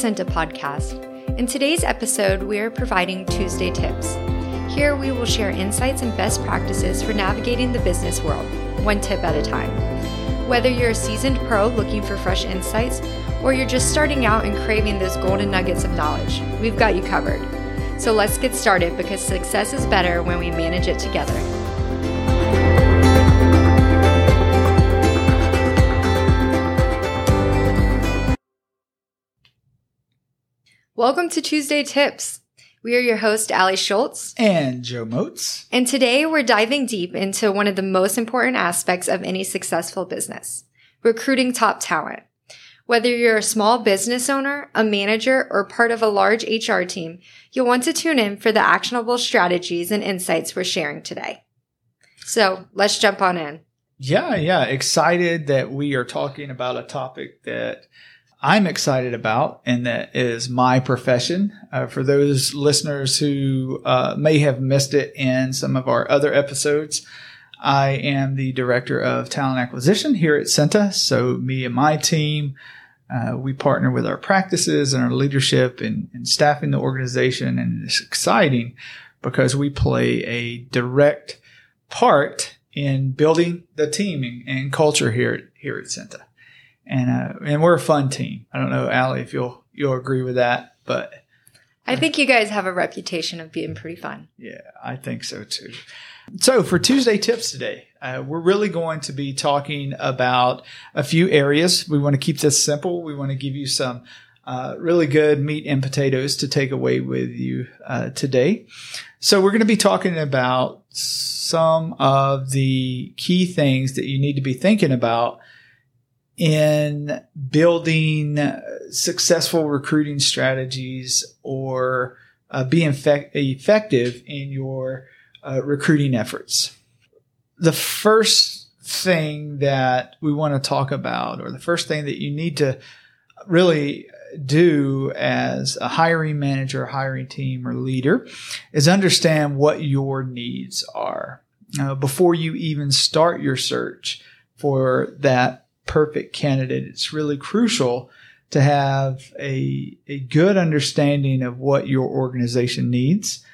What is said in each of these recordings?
SENTA podcast. In today's episode, we are providing Tuesday tips. Here we will share insights and best practices for navigating the business world, one tip at a time. Whether you're a seasoned pro looking for fresh insights, or you're just starting out and craving those golden nuggets of knowledge, we've got you covered. So let's get started because success is better when we manage it together. Welcome to Tuesday Tips. We are your host, Ali Schultz. And Joe Motes. And today we're diving deep into one of the most important aspects of any successful business recruiting top talent. Whether you're a small business owner, a manager, or part of a large HR team, you'll want to tune in for the actionable strategies and insights we're sharing today. So let's jump on in. Yeah, yeah. Excited that we are talking about a topic that I'm excited about, and that is my profession. Uh, for those listeners who uh, may have missed it in some of our other episodes, I am the director of talent acquisition here at SENTA. So, me and my team, uh, we partner with our practices and our leadership and, in staffing the organization, and it's exciting because we play a direct part in building the team and, and culture here here at SENTA and uh, and we're a fun team. I don't know, Ali, if you'll you'll agree with that, but I think you guys have a reputation of being pretty fun. Yeah, I think so too. So for Tuesday tips today, uh, we're really going to be talking about a few areas. We want to keep this simple. We want to give you some uh, really good meat and potatoes to take away with you uh, today. So we're going to be talking about some of the key things that you need to be thinking about in building successful recruiting strategies or uh, fe- effective in your uh, recruiting efforts. The first thing that we want to talk about, or the first thing that you need to really do as a hiring manager, hiring team, or leader is understand what your needs are uh, before you even start your search for that perfect candidate. It's really crucial to have a, a good understanding of what your organization needs.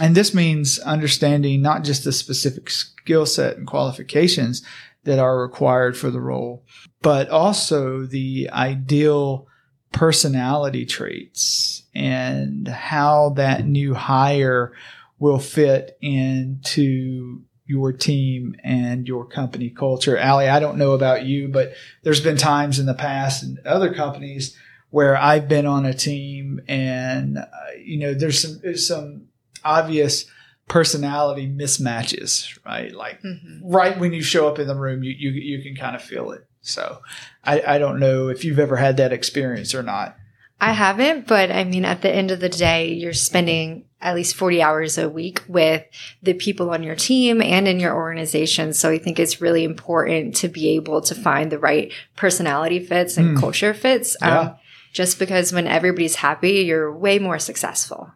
And this means understanding not just the specific skill set and qualifications that are required for the role, but also the ideal personality traits and how that new hire will fit into your team and your company culture. Ali, I don't know about you, but there's been times in the past and other companies where I've been on a team and, uh, you know, there's some, there's some obvious personality mismatches, right? Like mm-hmm. right when you show up in the room, you, you, you can kind of feel it. So I, I don't know if you've ever had that experience or not. I haven't, but I mean, at the end of the day, you're spending at least 40 hours a week with the people on your team and in your organization. So I think it's really important to be able to find the right personality fits and mm. culture fits. Um, yeah. just because when everybody's happy, you're way more successful.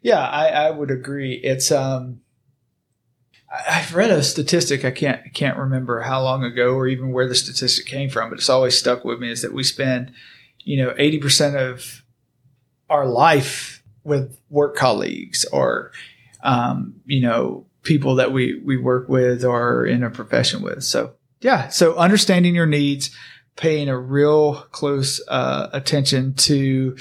Yeah, I, I would agree. It's, um, I've read a statistic. I can't can't remember how long ago or even where the statistic came from, but it's always stuck with me. Is that we spend you know, 80% of our life with work colleagues or, um, you know, people that we, we work with or in a profession with. So yeah. So understanding your needs, paying a real close, uh, attention to,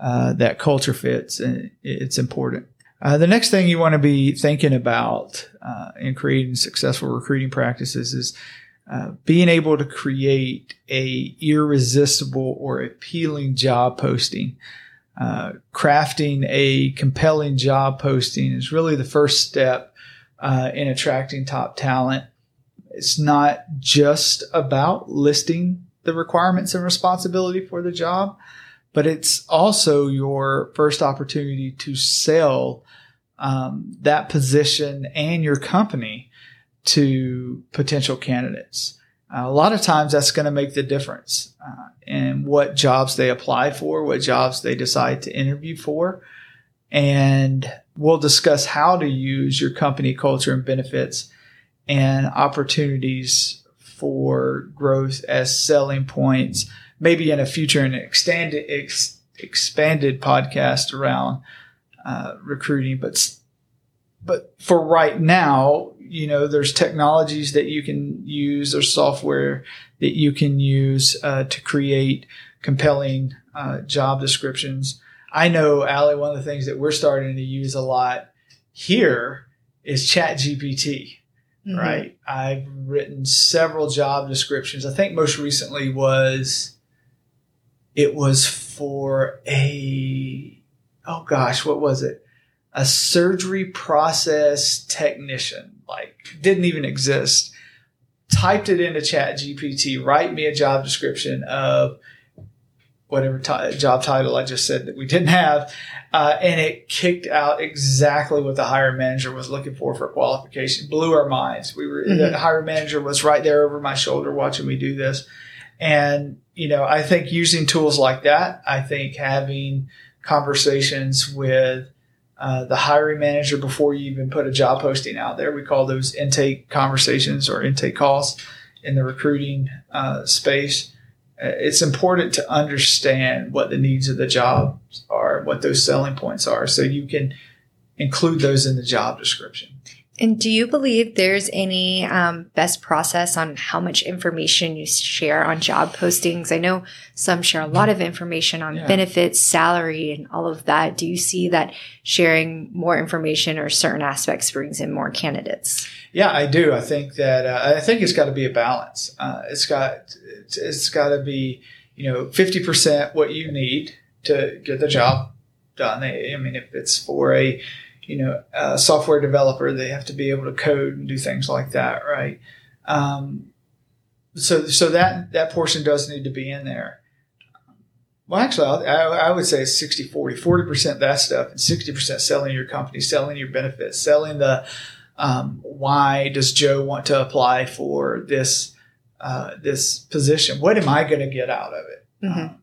uh, that culture fits and it's important. Uh, the next thing you want to be thinking about uh, in creating successful recruiting practices is uh, being able to create a irresistible or appealing job posting. Uh, crafting a compelling job posting is really the first step uh, in attracting top talent. It's not just about listing the requirements and responsibility for the job, but it's also your first opportunity to sell um, that position and your company to potential candidates. Uh, a lot of times that's going to make the difference uh, in what jobs they apply for, what jobs they decide to interview for. And we'll discuss how to use your company culture and benefits and opportunities for growth as selling points, maybe in a future and extended, ex- expanded podcast around uh, recruiting, but but for right now, you know, there's technologies that you can use or software that you can use uh, to create compelling uh, job descriptions. I know, Ali, one of the things that we're starting to use a lot here is Chat GPT. Mm-hmm. Right. I've written several job descriptions. I think most recently was it was for a oh gosh, what was it? A surgery process technician. Like didn't even exist. Typed it into Chat GPT, write me a job description of whatever t- job title I just said that we didn't have. Uh, and it kicked out exactly what the hiring manager was looking for for qualification. Blew our minds. We were, mm-hmm. the hiring manager was right there over my shoulder watching me do this. And, you know, I think using tools like that, I think having conversations with uh, the hiring manager before you even put a job posting out there, we call those intake conversations or intake calls in the recruiting uh, space uh, it's important to understand what the needs of the job are, what those selling points are, so you can include those in the job description. And do you believe there's any um, best process on how much information you share on job postings? I know some share a lot of information on yeah. benefits, salary, and all of that. Do you see that sharing more information or certain aspects brings in more candidates? Yeah, I do. I think that uh, I think it's got to be a balance. Uh, it's got it's, it's got to be you know fifty percent what you need to get the job done. I mean, if it's for a you know a software developer, they have to be able to code and do things like that, right? Um, so so that that portion does need to be in there. Well, actually, I, I would say 60 40, 40% that stuff, and 60% selling your company, selling your benefits, selling the um, why does Joe want to apply for this uh, this position? What am I going to get out of it? Mm-hmm. Um,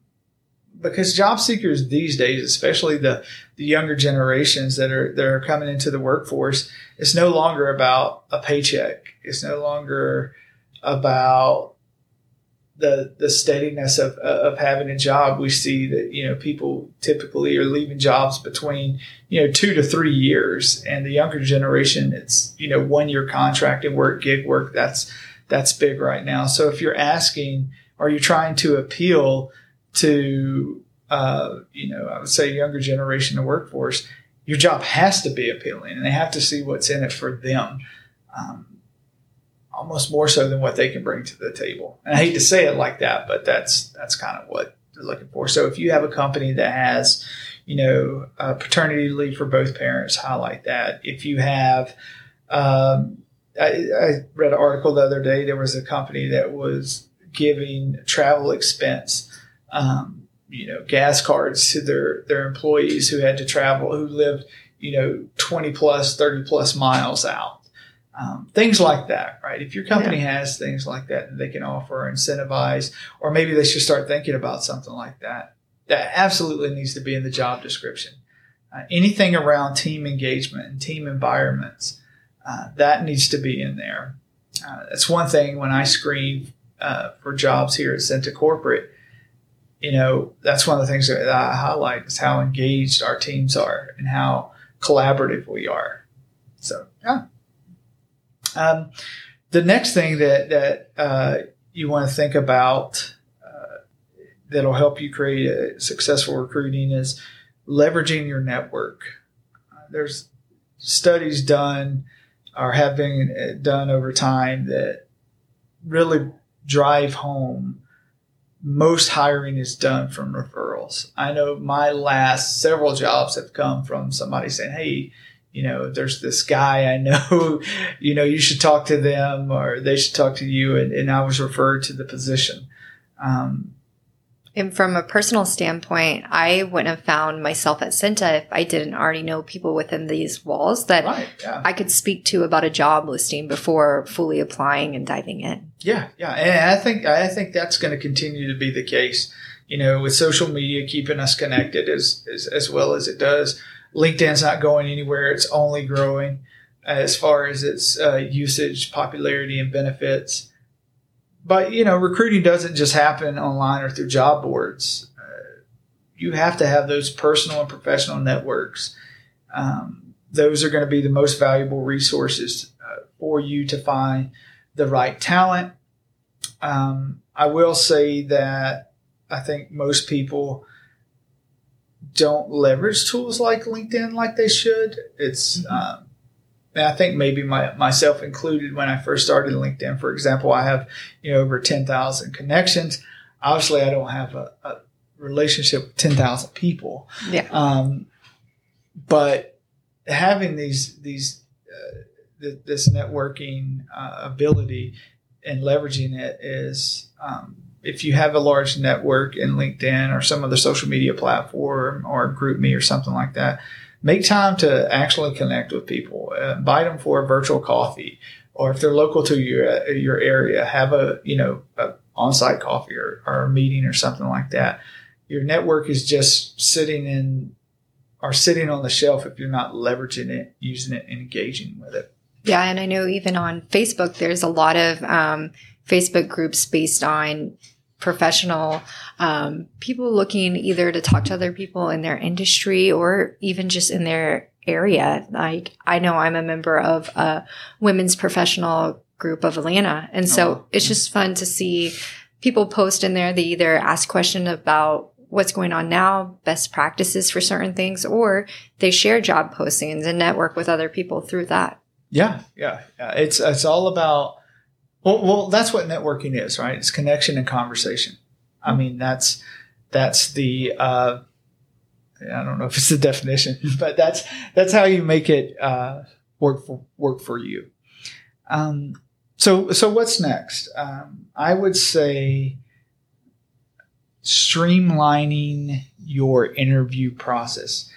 because job seekers these days, especially the the younger generations that are that are coming into the workforce, it's no longer about a paycheck. It's no longer about the the steadiness of of having a job, we see that you know people typically are leaving jobs between you know two to three years, and the younger generation, it's you know one year contracting work, gig work. That's that's big right now. So if you're asking, are you trying to appeal to uh, you know I would say younger generation of workforce? Your job has to be appealing, and they have to see what's in it for them. Um, almost more so than what they can bring to the table. And I hate to say it like that, but that's that's kind of what they're looking for. So if you have a company that has, you know, paternity leave for both parents, highlight that. If you have, um, I, I read an article the other day. There was a company that was giving travel expense. Um, you know, gas cards to their their employees who had to travel, who lived, you know, 20 plus, 30 plus miles out um, things like that, right? If your company yeah. has things like that they can offer, incentivize, or maybe they should start thinking about something like that. That absolutely needs to be in the job description. Uh, anything around team engagement and team environments, uh, that needs to be in there. Uh, that's one thing when I screen uh, for jobs here at SENTA Corporate. You know, that's one of the things that I highlight is how engaged our teams are and how collaborative we are. So, yeah. Um, the next thing that that uh, you want to think about uh, that'll help you create a successful recruiting is leveraging your network. Uh, there's studies done or have been uh, done over time that really drive home most hiring is done from referrals. I know my last several jobs have come from somebody saying, Hey, you know, there's this guy I know, you know, you should talk to them or they should talk to you. And, and I was referred to the position. Um, and from a personal standpoint, I wouldn't have found myself at SENTA if I didn't already know people within these walls that right, yeah. I could speak to about a job listing before fully applying and diving in. Yeah, yeah, and I think I think that's going to continue to be the case. You know, with social media keeping us connected as as, as well as it does. LinkedIn's not going anywhere. It's only growing as far as its uh, usage, popularity, and benefits. But, you know, recruiting doesn't just happen online or through job boards. Uh, you have to have those personal and professional networks. Um, those are going to be the most valuable resources uh, for you to find the right talent. Um, I will say that I think most people don't leverage tools like LinkedIn like they should. It's, mm-hmm. um, I think maybe my, myself included when I first started LinkedIn, for example, I have, you know, over 10,000 connections. Obviously I don't have a, a relationship with 10,000 people. Yeah. Um, but having these, these, uh, th- this networking uh, ability and leveraging it is, um, if you have a large network in LinkedIn or some other social media platform or GroupMe or something like that, make time to actually connect with people. Uh, invite them for a virtual coffee, or if they're local to your your area, have a you know a on-site coffee or, or a meeting or something like that. Your network is just sitting in or sitting on the shelf if you're not leveraging it, using it, and engaging with it. Yeah, and I know even on Facebook, there's a lot of um, Facebook groups based on professional um, people looking either to talk to other people in their industry or even just in their area. Like I know I'm a member of a women's professional group of Atlanta. And so oh. it's just fun to see people post in there. They either ask questions about what's going on now, best practices for certain things, or they share job postings and network with other people through that. Yeah, yeah, yeah. It's it's all about well, well, that's what networking is, right? It's connection and conversation. I mean, that's that's the uh, I don't know if it's the definition, but that's that's how you make it uh, work for work for you. Um, so so what's next? Um, I would say streamlining your interview process.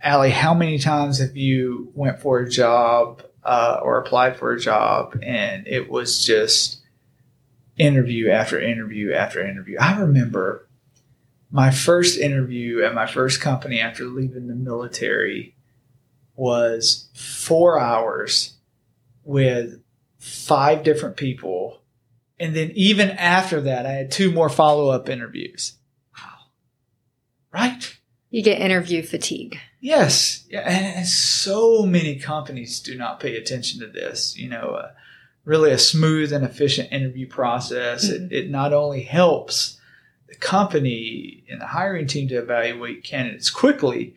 Allie, how many times have you went for a job uh, or applied for a job, and it was just interview after interview after interview. I remember my first interview at my first company after leaving the military was four hours with five different people. And then even after that, I had two more follow up interviews. Wow. Right? You get interview fatigue. Yes, yeah, and so many companies do not pay attention to this. You know, uh, really a smooth and efficient interview process. Mm-hmm. It, it not only helps the company and the hiring team to evaluate candidates quickly,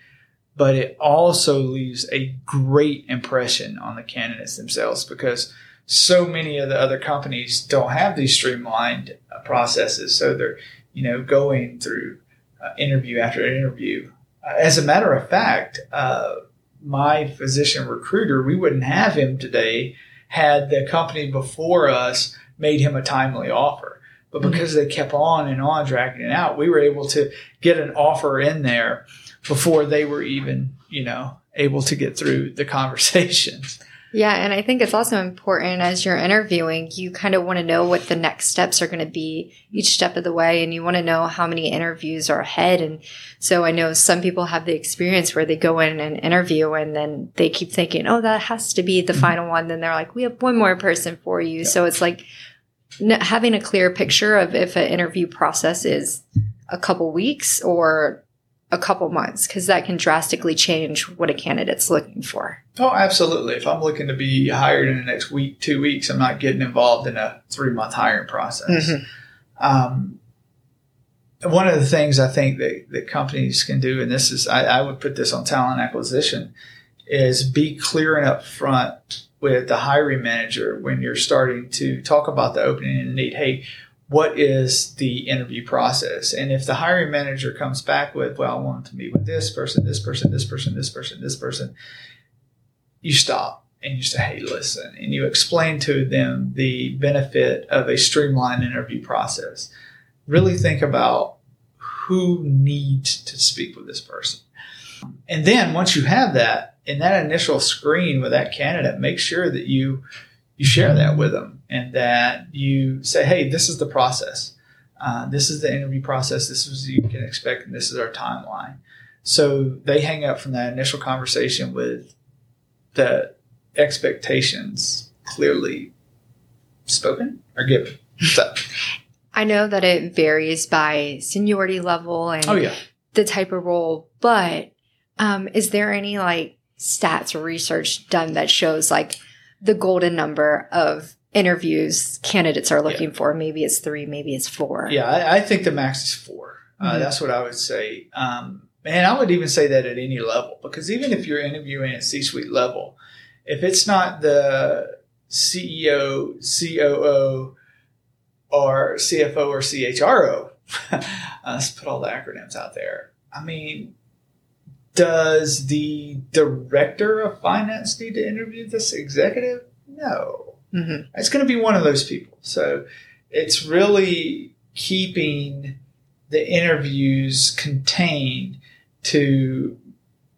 but it also leaves a great impression on the candidates themselves because so many of the other companies don't have these streamlined uh, processes. So they're, you know, going through uh, interview after interview as a matter of fact, uh, my physician recruiter, we wouldn't have him today had the company before us made him a timely offer. But mm-hmm. because they kept on and on dragging it out, we were able to get an offer in there before they were even, you know, able to get through the conversations. Yeah, and I think it's also important as you're interviewing, you kind of want to know what the next steps are going to be each step of the way, and you want to know how many interviews are ahead. And so I know some people have the experience where they go in and interview, and then they keep thinking, oh, that has to be the mm-hmm. final one. Then they're like, we have one more person for you. Yeah. So it's like having a clear picture of if an interview process is a couple weeks or a couple months because that can drastically change what a candidate's looking for. Oh, absolutely. If I'm looking to be hired in the next week, two weeks, I'm not getting involved in a three month hiring process. Mm-hmm. Um, one of the things I think that, that companies can do, and this is, I, I would put this on talent acquisition, is be clear and upfront with the hiring manager when you're starting to talk about the opening and need. Hey, what is the interview process? And if the hiring manager comes back with, well, I want to meet with this person, this person, this person, this person, this person, you stop and you say, hey, listen, and you explain to them the benefit of a streamlined interview process. Really think about who needs to speak with this person. And then once you have that, in that initial screen with that candidate, make sure that you you share that with them and that you say, hey, this is the process. Uh, this is the interview process. This is what you can expect, and this is our timeline. So they hang up from that initial conversation with the expectations clearly spoken or given. So. I know that it varies by seniority level and oh, yeah. the type of role, but um, is there any like stats or research done that shows like the golden number of interviews candidates are looking yeah. for? Maybe it's three, maybe it's four. Yeah, I, I think the max is 4 uh, mm-hmm. uh, that's what I would say. Um, and I would even say that at any level, because even if you're interviewing at C suite level, if it's not the CEO, COO, or CFO or CHRO, let's put all the acronyms out there. I mean, does the director of finance need to interview this executive? No. Mm-hmm. It's going to be one of those people. So it's really keeping the interviews contained to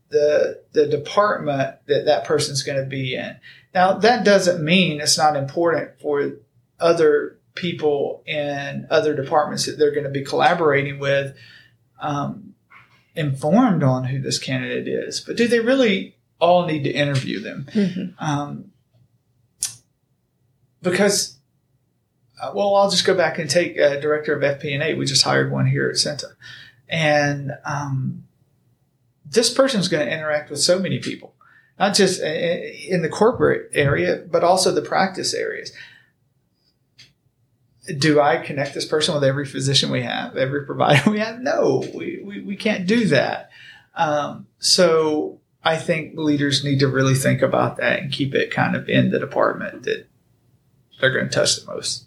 the the department that that person's going to be in. Now that doesn't mean it's not important for other people in other departments that they're going to be collaborating with um, informed on who this candidate is. But do they really all need to interview them? Mm-hmm. Um, because uh, well, I'll just go back and take a director of FP&A. We just hired one here at SENTA, and um, this person is going to interact with so many people, not just in the corporate area, but also the practice areas. Do I connect this person with every physician we have, every provider we have? No, we, we, we can't do that. Um, so I think leaders need to really think about that and keep it kind of in the department that they're going to touch the most.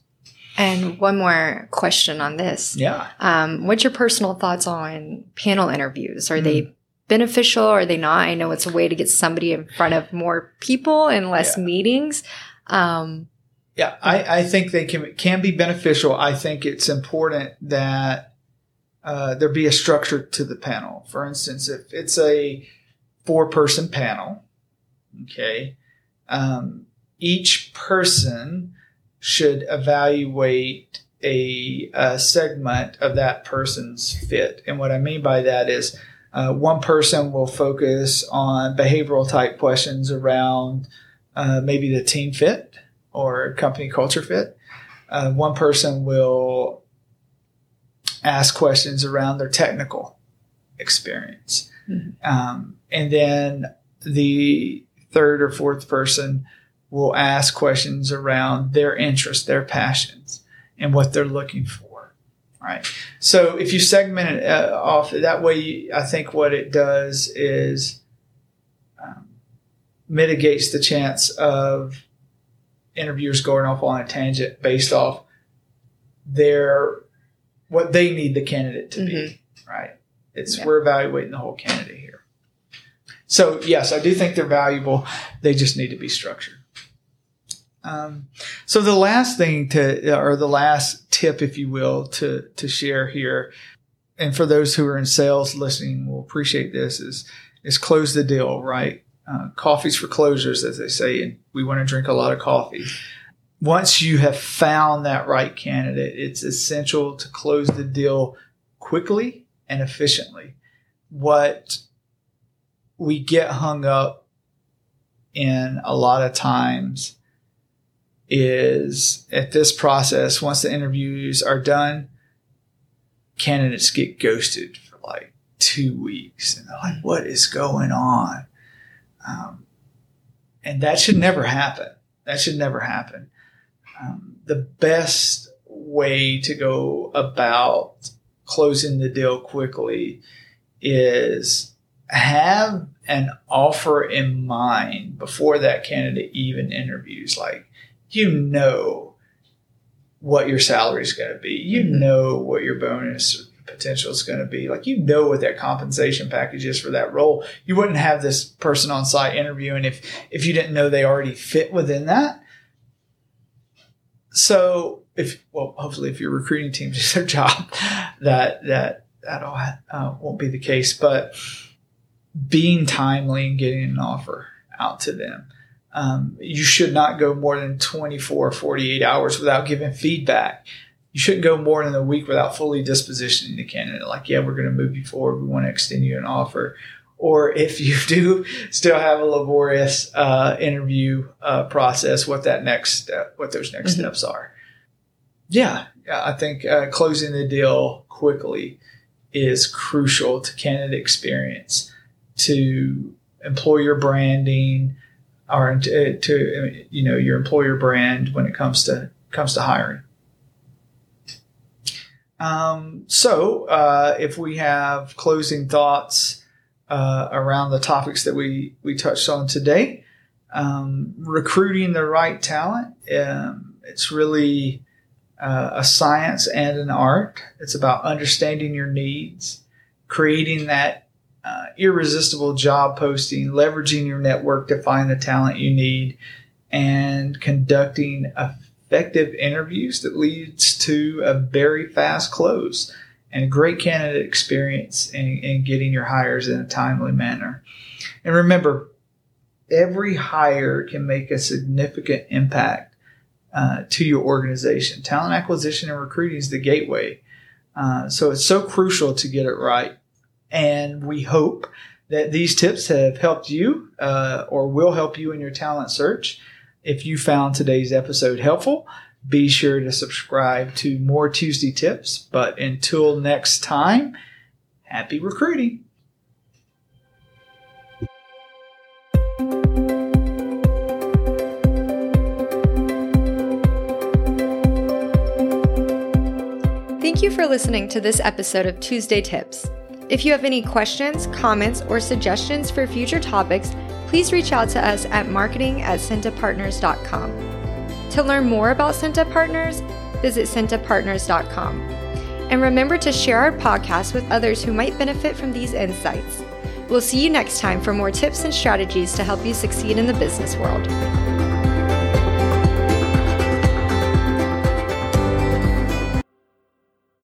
And one more question on this. Yeah. Um, what's your personal thoughts on panel interviews? Are mm. they beneficial? Or are they not? I know it's a way to get somebody in front of more people and less yeah. meetings. Um, yeah, I, I think they can can be beneficial. I think it's important that uh, there be a structure to the panel. For instance, if it's a four person panel, okay, um, each person should evaluate a, a, segment of that person's fit. And what I mean by that is uh, one person will focus on behavioral type questions around uh, maybe the team fit or company culture fit. Uh, one person will ask questions around their technical experience. Mm-hmm. Um, and then the third or fourth person will ask questions around their interests, their passions, and what they're looking for. Right. So if you segment it uh, off that way, I think what it does is um, mitigates the chance of interviewers going off on a tangent based off their what they need the candidate to mm-hmm. be. Right. It's yeah. we're evaluating the whole candidate here. So yes, I do think they're valuable. They just need to be structured. Um, so the last thing to, or the last tip, if you will, to to share here, and for those who are in sales listening, will appreciate this is is close the deal, right? Uh, coffee's for closers, as they say, and we want to drink a lot of coffee. Once you have found that right candidate, it's essential to close the deal quickly and efficiently. What we get hung up in a lot of times is at this process, once the interviews are done, candidates get ghosted for like two weeks. And they're like, what is going on? Um, and that should never happen. That should never happen. Um, the best way to go about closing the deal quickly is have an offer in mind before that candidate even interviews. Like, you know what your salary is going to be. You mm-hmm. know what your bonus potential is going to be. Like you know what that compensation package is for that role. You wouldn't have this person on site interviewing if if you didn't know they already fit within that. So if well, hopefully if your recruiting team does their job, that that that uh, won't be the case. But being timely and getting an offer out to them um, you should not go more than 24 48 hours without giving feedback. You shouldn't go more than a week without fully dispositioning the candidate. Like, yeah, we're going to move you forward. We want to extend you an offer. Or if you do still have a laborious uh, interview uh, process, what that next step, what those next mm-hmm. steps are. Yeah, yeah, I think uh, closing the deal quickly is crucial to candidate experience, to employer branding, or to, to you know your employer brand when it comes to comes to hiring. Um, so, uh, if we have closing thoughts uh, around the topics that we we touched on today, um, recruiting the right talent, um, it's really uh, a science and an art. It's about understanding your needs, creating that uh, irresistible job posting, leveraging your network to find the talent you need, and conducting effective interviews that leads to a very fast close and a great candidate experience in, in getting your hires in a timely manner. And remember, every hire can make a significant impact uh, to your organization. Talent acquisition and recruiting is the gateway. Uh, so it's so crucial to get it right. And we hope that these tips have helped you uh, or will help you in your talent search. If you found today's episode helpful, be sure to subscribe to more Tuesday tips. But until next time, happy recruiting. Thank you for listening to this episode of Tuesday Tips. If you have any questions, comments, or suggestions for future topics, please reach out to us at marketing at sentapartners.com. To learn more about SENTA Partners, visit sentapartners.com. And remember to share our podcast with others who might benefit from these insights. We'll see you next time for more tips and strategies to help you succeed in the business world.